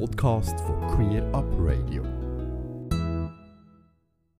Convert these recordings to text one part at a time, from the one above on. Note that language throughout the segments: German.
Podcast von Queer Up Radio.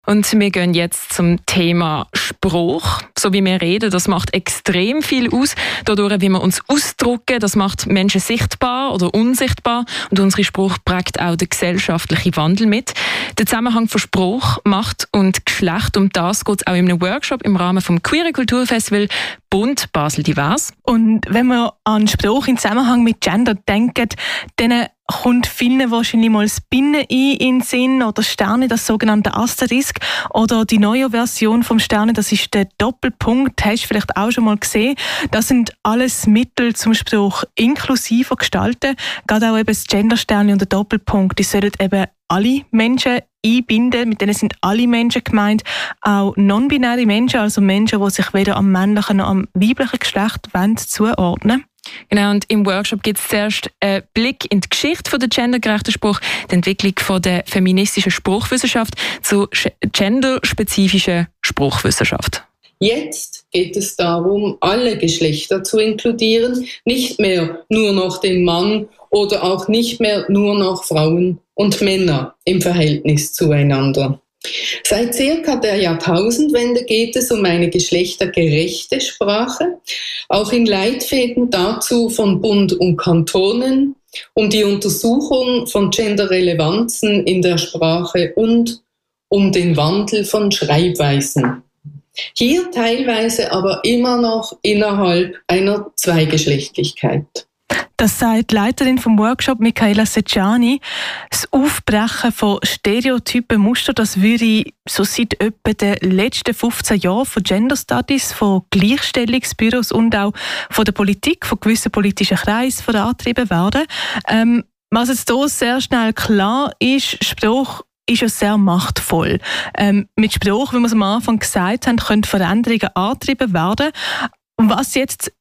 Und wir gehen jetzt zum Thema Spruch. So wie wir reden, das macht extrem viel aus. Dadurch, wie wir uns ausdrücken, das macht Menschen sichtbar oder unsichtbar. Und unser Spruch prägt auch den gesellschaftlichen Wandel mit. Der Zusammenhang von Spruch, Macht und Geschlecht, um das geht es auch in einem Workshop im Rahmen vom Queer Kulturfestival Bund Basel Divers. Und wenn man an Spruch im Zusammenhang mit Gender denkt, dann kommt vielen wahrscheinlich mal das Binnen ein in den Sinn oder Sterne, das sogenannte Asterisk oder die neue Version vom Sterne, das ist der Doppelpunkt, hast du vielleicht auch schon mal gesehen. Das sind alles Mittel zum Spruch inklusiver gestalten. Gerade auch eben das Gendersterne und der Doppelpunkt, die sollen eben alle Menschen einbinden. Mit denen sind alle Menschen gemeint, auch non-binäre Menschen, also Menschen, die sich weder am männlichen noch am weiblichen Geschlecht zuordnen Genau, und im Workshop gibt es zuerst einen Blick in die Geschichte der gendergerechten Spruch, die Entwicklung von der feministischen Spruchwissenschaft zu genderspezifischen Spruchwissenschaft. Jetzt geht es darum, alle Geschlechter zu inkludieren, nicht mehr nur noch den Mann oder auch nicht mehr nur noch Frauen und Männer im Verhältnis zueinander. Seit circa der Jahrtausendwende geht es um eine geschlechtergerechte Sprache, auch in Leitfäden dazu von Bund und Kantonen, um die Untersuchung von Genderrelevanzen in der Sprache und um den Wandel von Schreibweisen. Hier teilweise aber immer noch innerhalb einer Zweigeschlechtlichkeit. Das sagt die Leiterin vom Workshop Michaela Secciani. Das Aufbrechen von Stereotypen Muster, das würde so seit etwa den letzten 15 Jahren von Gender Studies, von Gleichstellungsbüros und auch von der Politik, von gewissen politischen Kreisen vorantrieben werden. Ähm, was jetzt hier sehr schnell klar ist, Spruch ist ja sehr machtvoll. Ähm, mit Spruch, wie wir es am Anfang gesagt haben, können Veränderungen angetrieben werden. Und was jetzt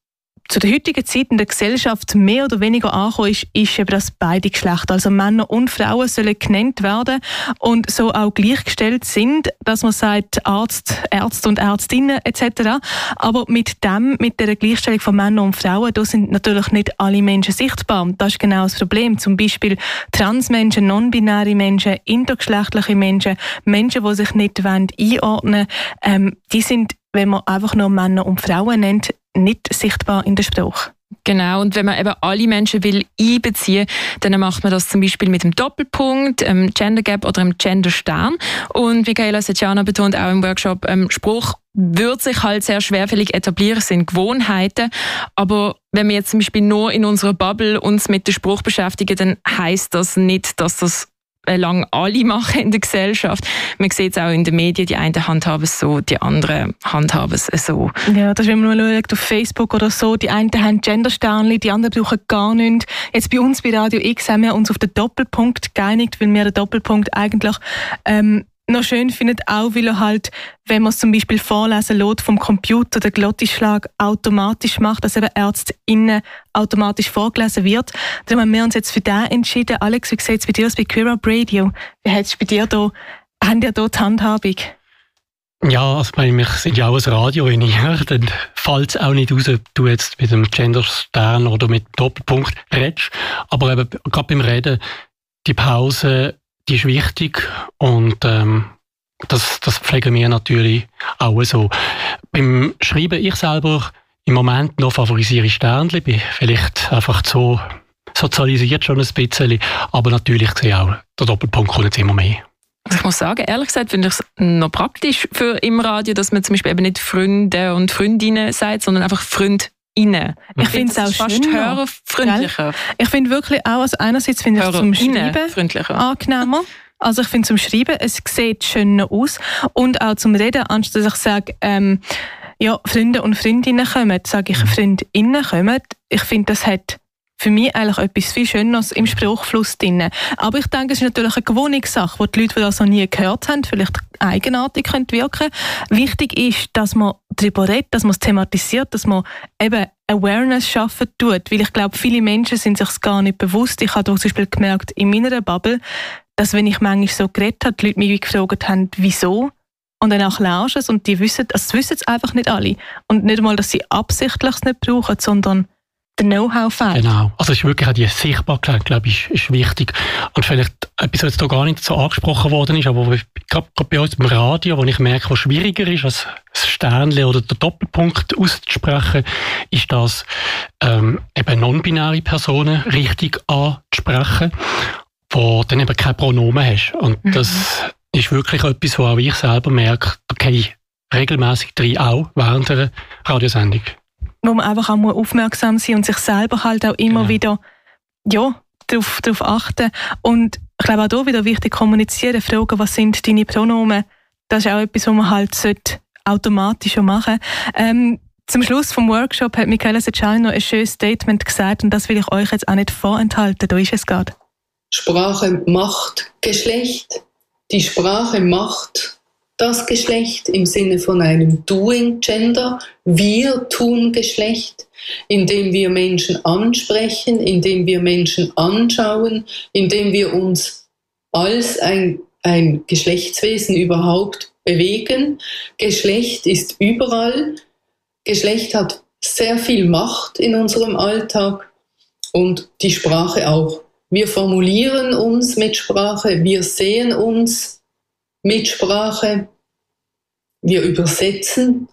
zu der heutigen Zeit in der Gesellschaft mehr oder weniger angekommen ist, ist eben, dass beide Geschlechter, also Männer und Frauen, sollen genannt werden und so auch gleichgestellt sind, dass man sagt Arzt, Ärzte und Ärztinnen etc. Aber mit dem, mit der Gleichstellung von Männern und Frauen, da sind natürlich nicht alle Menschen sichtbar. Das ist genau das Problem. Zum Beispiel Transmenschen, non-binäre Menschen, intergeschlechtliche Menschen, Menschen, die sich nicht einordnen wollen, ähm, die sind wenn man einfach nur Männer und Frauen nennt, nicht sichtbar in der Sprache. Genau, und wenn man eben alle Menschen will einbeziehen, dann macht man das zum Beispiel mit dem Doppelpunkt, einem Gender Gap oder einem Gender Stern. Und Michaela Setjana betont auch im Workshop, ähm, Spruch wird sich halt sehr schwerfällig etablieren, sind Gewohnheiten. Aber wenn wir jetzt zum Beispiel nur in unserer Bubble uns mit dem Spruch beschäftigen, dann heißt das nicht, dass das lang alle machen in der Gesellschaft. Man sieht es auch in den Medien, die einen handhaben es so, die anderen handhaben es so. Ja, das ist, wenn man mal schaut, auf Facebook oder so, die einen haben Gendersternchen, die anderen brauchen gar nichts. Jetzt bei uns bei Radio X haben wir uns auf den Doppelpunkt geeinigt, weil wir den Doppelpunkt eigentlich ähm, noch schön findet, auch weil er halt, wenn man es zum Beispiel vorlesen lässt, vom Computer den Glottisschlag automatisch macht, dass eben ÄrztInnen automatisch vorgelesen wird. Darum haben wir uns jetzt für den entschieden. Alex, wie sieht es bei dir aus bei Queer Up Radio? Wie hat es bei dir da, haben dir da die Handhabung? Ja, also meine, wir sind ja auch ein Radio, wenn ich höre, dann fällt es auch nicht raus, ob du jetzt mit dem Genderstern oder mit Doppelpunkt redest. Aber eben, gerade beim Reden, die Pause die ist wichtig und ähm, das, das pflegen wir natürlich auch so. Beim Schreiben, ich selber im Moment noch favorisiere Sternchen, bin vielleicht einfach so sozialisiert schon ein bisschen, aber natürlich sehe ich auch, der Doppelpunkt kommt jetzt immer mehr. Also ich muss sagen, ehrlich gesagt finde ich es noch praktisch für im Radio, dass man zum Beispiel eben nicht Freunde und Freundinnen sagt, sondern einfach Freund Innen. Ich finde es auch fast hörerfreundlicher. Ich finde wirklich auch, also einerseits finde ich es zum Schreiben angenehmer. Also ich finde zum Schreiben, es sieht schöner aus. Und auch zum Reden, anstatt dass ich sage, ähm, ja, Freunde und Freundinnen kommen, sage ich Freundinnen kommen. Ich finde, das hat für mich eigentlich etwas viel Schöneres im Spruchfluss drin. Aber ich denke, es ist natürlich eine Gewohnungssache, die die Leute, die das noch nie gehört haben, vielleicht eigenartig können wirken Wichtig ist, dass man darüber redet, dass man es thematisiert, dass man eben Awareness schaffen tut. Weil ich glaube, viele Menschen sind sich gar nicht bewusst. Ich habe zum Beispiel gemerkt, in meiner Bubble, dass wenn ich manchmal so geredet habe, die Leute mich gefragt haben, wieso? Und dann erklärst du es und die wissen, also das wissen es einfach nicht alle. Und nicht einmal, dass sie absichtlich es nicht brauchen, sondern der Know-how fehlt. Genau. Also es ist wirklich auch die Sichtbarkeit, glaube ich, ist, ist wichtig. Und vielleicht etwas, was jetzt gar nicht so angesprochen worden ist, aber gerade bei uns im Radio, wo ich merke, was schwieriger ist, als das Sternchen oder der Doppelpunkt auszusprechen, ist das ähm, eben non-binäre Personen richtig anzusprechen, wo dann eben kein Pronomen hast. Und mhm. das ist wirklich etwas, wo auch ich selber merke, ich regelmäßig drin, auch während der Radiosendung wo man einfach auch aufmerksam sein und sich selber halt auch immer genau. wieder ja, darauf, darauf achten. Und ich glaube auch hier wieder wichtig kommunizieren, fragen, was sind deine Pronomen. Das ist auch etwas, was man halt sollte automatisch machen ähm, zum Schluss vom Workshop hat Michaela Secciani noch ein schönes Statement gesagt und das will ich euch jetzt auch nicht vorenthalten. Da ist es gerade. Sprache macht Geschlecht. Die Sprache macht das Geschlecht im Sinne von einem Doing Gender. Wir tun Geschlecht, indem wir Menschen ansprechen, indem wir Menschen anschauen, indem wir uns als ein, ein Geschlechtswesen überhaupt bewegen. Geschlecht ist überall. Geschlecht hat sehr viel Macht in unserem Alltag und die Sprache auch. Wir formulieren uns mit Sprache, wir sehen uns mit Sprache, wir übersetzen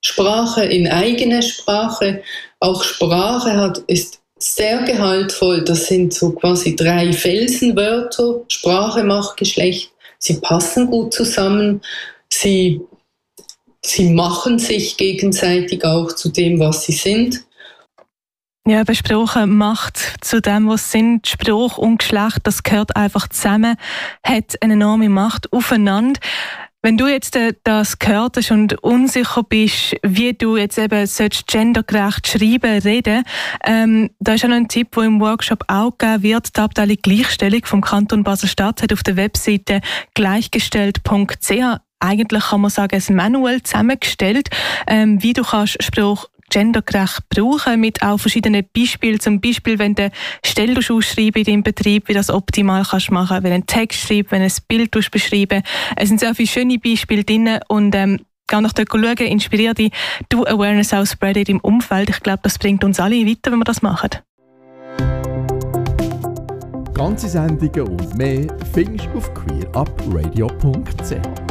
Sprache in eigene Sprache. Auch Sprache hat, ist sehr gehaltvoll. Das sind so quasi drei Felsenwörter. Sprache macht Geschlecht. Sie passen gut zusammen. Sie, sie machen sich gegenseitig auch zu dem, was sie sind. Ja, besprochen Macht zu dem, was sind. Spruch und Geschlecht, das gehört einfach zusammen, hat eine enorme Macht aufeinander. Wenn du jetzt äh, das gehört hast und unsicher bist, wie du jetzt eben gendergerecht schreiben, reden, ähm, da ist auch noch ein Tipp, der im Workshop auch gegeben wird. Die Abteilung Gleichstellung vom Kanton Basel-Stadt hat auf der Webseite gleichgestellt.ch eigentlich kann man sagen, ein Manual zusammengestellt, ähm, wie du kannst Spruch gendergerecht brauchen, mit auch verschiedenen Beispielen. Zum Beispiel, wenn du Stelle ausschreiben in deinem Betrieb, wie du das optimal kannst machen, wenn du einen Text schreibst, wenn du ein Bild beschreiben Es sind sehr viele schöne Beispiele drin und ähm, Geh nach dort schauen, inspirier dich, du Awareness auch spread in deinem Umfeld. Ich glaube, das bringt uns alle weiter, wenn wir das machen. Ganze Sendungen und mehr findest du auf queerupradio.ch